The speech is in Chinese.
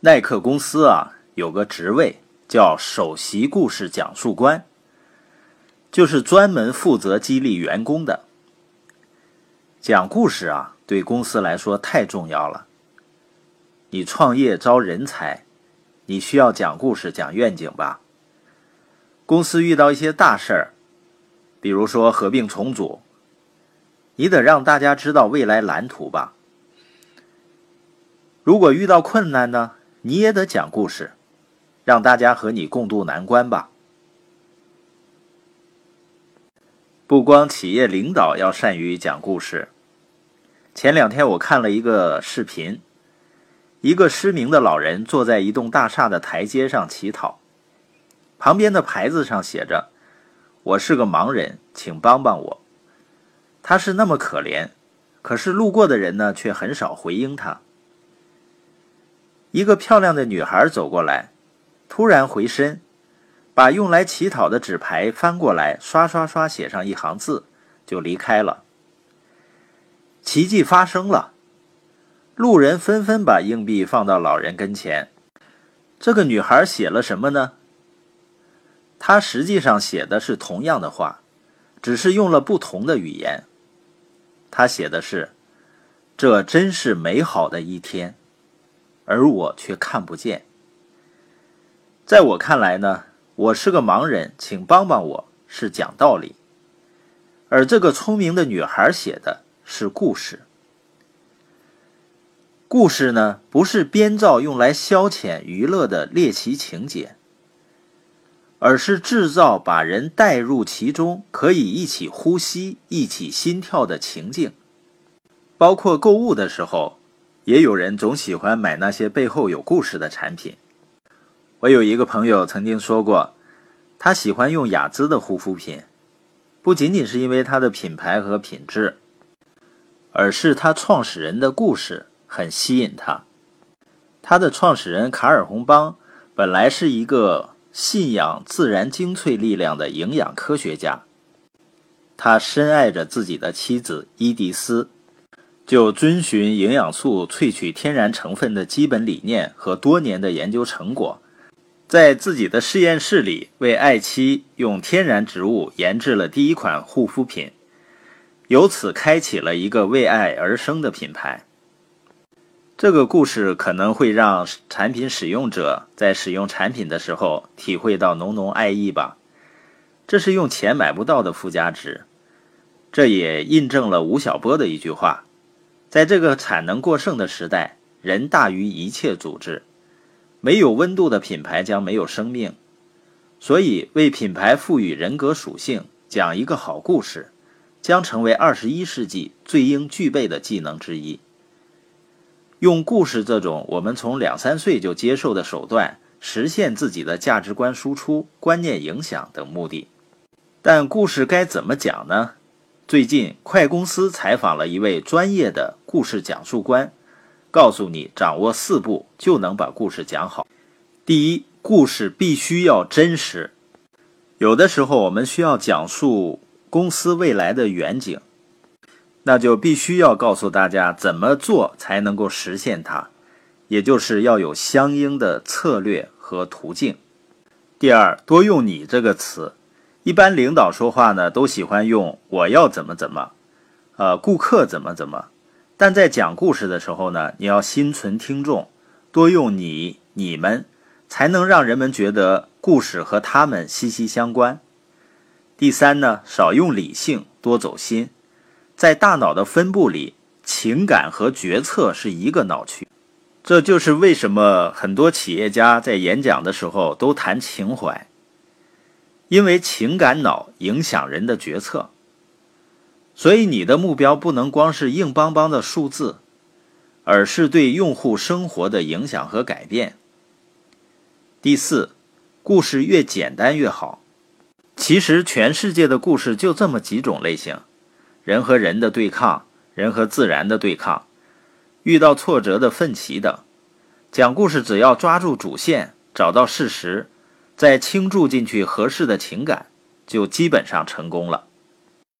耐克公司啊，有个职位叫首席故事讲述官，就是专门负责激励员工的。讲故事啊，对公司来说太重要了。你创业招人才，你需要讲故事、讲愿景吧？公司遇到一些大事儿，比如说合并重组，你得让大家知道未来蓝图吧。如果遇到困难呢，你也得讲故事，让大家和你共度难关吧。不光企业领导要善于讲故事。前两天我看了一个视频，一个失明的老人坐在一栋大厦的台阶上乞讨，旁边的牌子上写着：“我是个盲人，请帮帮我。”他是那么可怜，可是路过的人呢，却很少回应他。一个漂亮的女孩走过来，突然回身，把用来乞讨的纸牌翻过来，刷刷刷写上一行字，就离开了。奇迹发生了，路人纷纷把硬币放到老人跟前。这个女孩写了什么呢？她实际上写的是同样的话，只是用了不同的语言。她写的是：“这真是美好的一天。”而我却看不见。在我看来呢，我是个盲人，请帮帮我，是讲道理。而这个聪明的女孩写的是故事。故事呢，不是编造用来消遣娱乐的猎奇情节，而是制造把人带入其中，可以一起呼吸、一起心跳的情境。包括购物的时候。也有人总喜欢买那些背后有故事的产品。我有一个朋友曾经说过，他喜欢用雅姿的护肤品，不仅仅是因为它的品牌和品质，而是它创始人的故事很吸引他。他的创始人卡尔洪邦本来是一个信仰自然精粹力量的营养科学家，他深爱着自己的妻子伊迪丝。就遵循营养素萃取天然成分的基本理念和多年的研究成果，在自己的实验室里为爱妻用天然植物研制了第一款护肤品，由此开启了一个为爱而生的品牌。这个故事可能会让产品使用者在使用产品的时候体会到浓浓爱意吧，这是用钱买不到的附加值。这也印证了吴晓波的一句话。在这个产能过剩的时代，人大于一切组织。没有温度的品牌将没有生命。所以，为品牌赋予人格属性，讲一个好故事，将成为二十一世纪最应具备的技能之一。用故事这种我们从两三岁就接受的手段，实现自己的价值观输出、观念影响等目的。但故事该怎么讲呢？最近，快公司采访了一位专业的故事讲述官，告诉你掌握四步就能把故事讲好。第一，故事必须要真实。有的时候，我们需要讲述公司未来的远景，那就必须要告诉大家怎么做才能够实现它，也就是要有相应的策略和途径。第二，多用“你”这个词。一般领导说话呢，都喜欢用“我要怎么怎么”，呃，顾客怎么怎么。但在讲故事的时候呢，你要心存听众，多用“你”“你们”，才能让人们觉得故事和他们息息相关。第三呢，少用理性，多走心。在大脑的分布里，情感和决策是一个脑区。这就是为什么很多企业家在演讲的时候都谈情怀。因为情感脑影响人的决策，所以你的目标不能光是硬邦邦的数字，而是对用户生活的影响和改变。第四，故事越简单越好。其实全世界的故事就这么几种类型：人和人的对抗，人和自然的对抗，遇到挫折的奋起等。讲故事只要抓住主线，找到事实。再倾注进去合适的情感，就基本上成功了。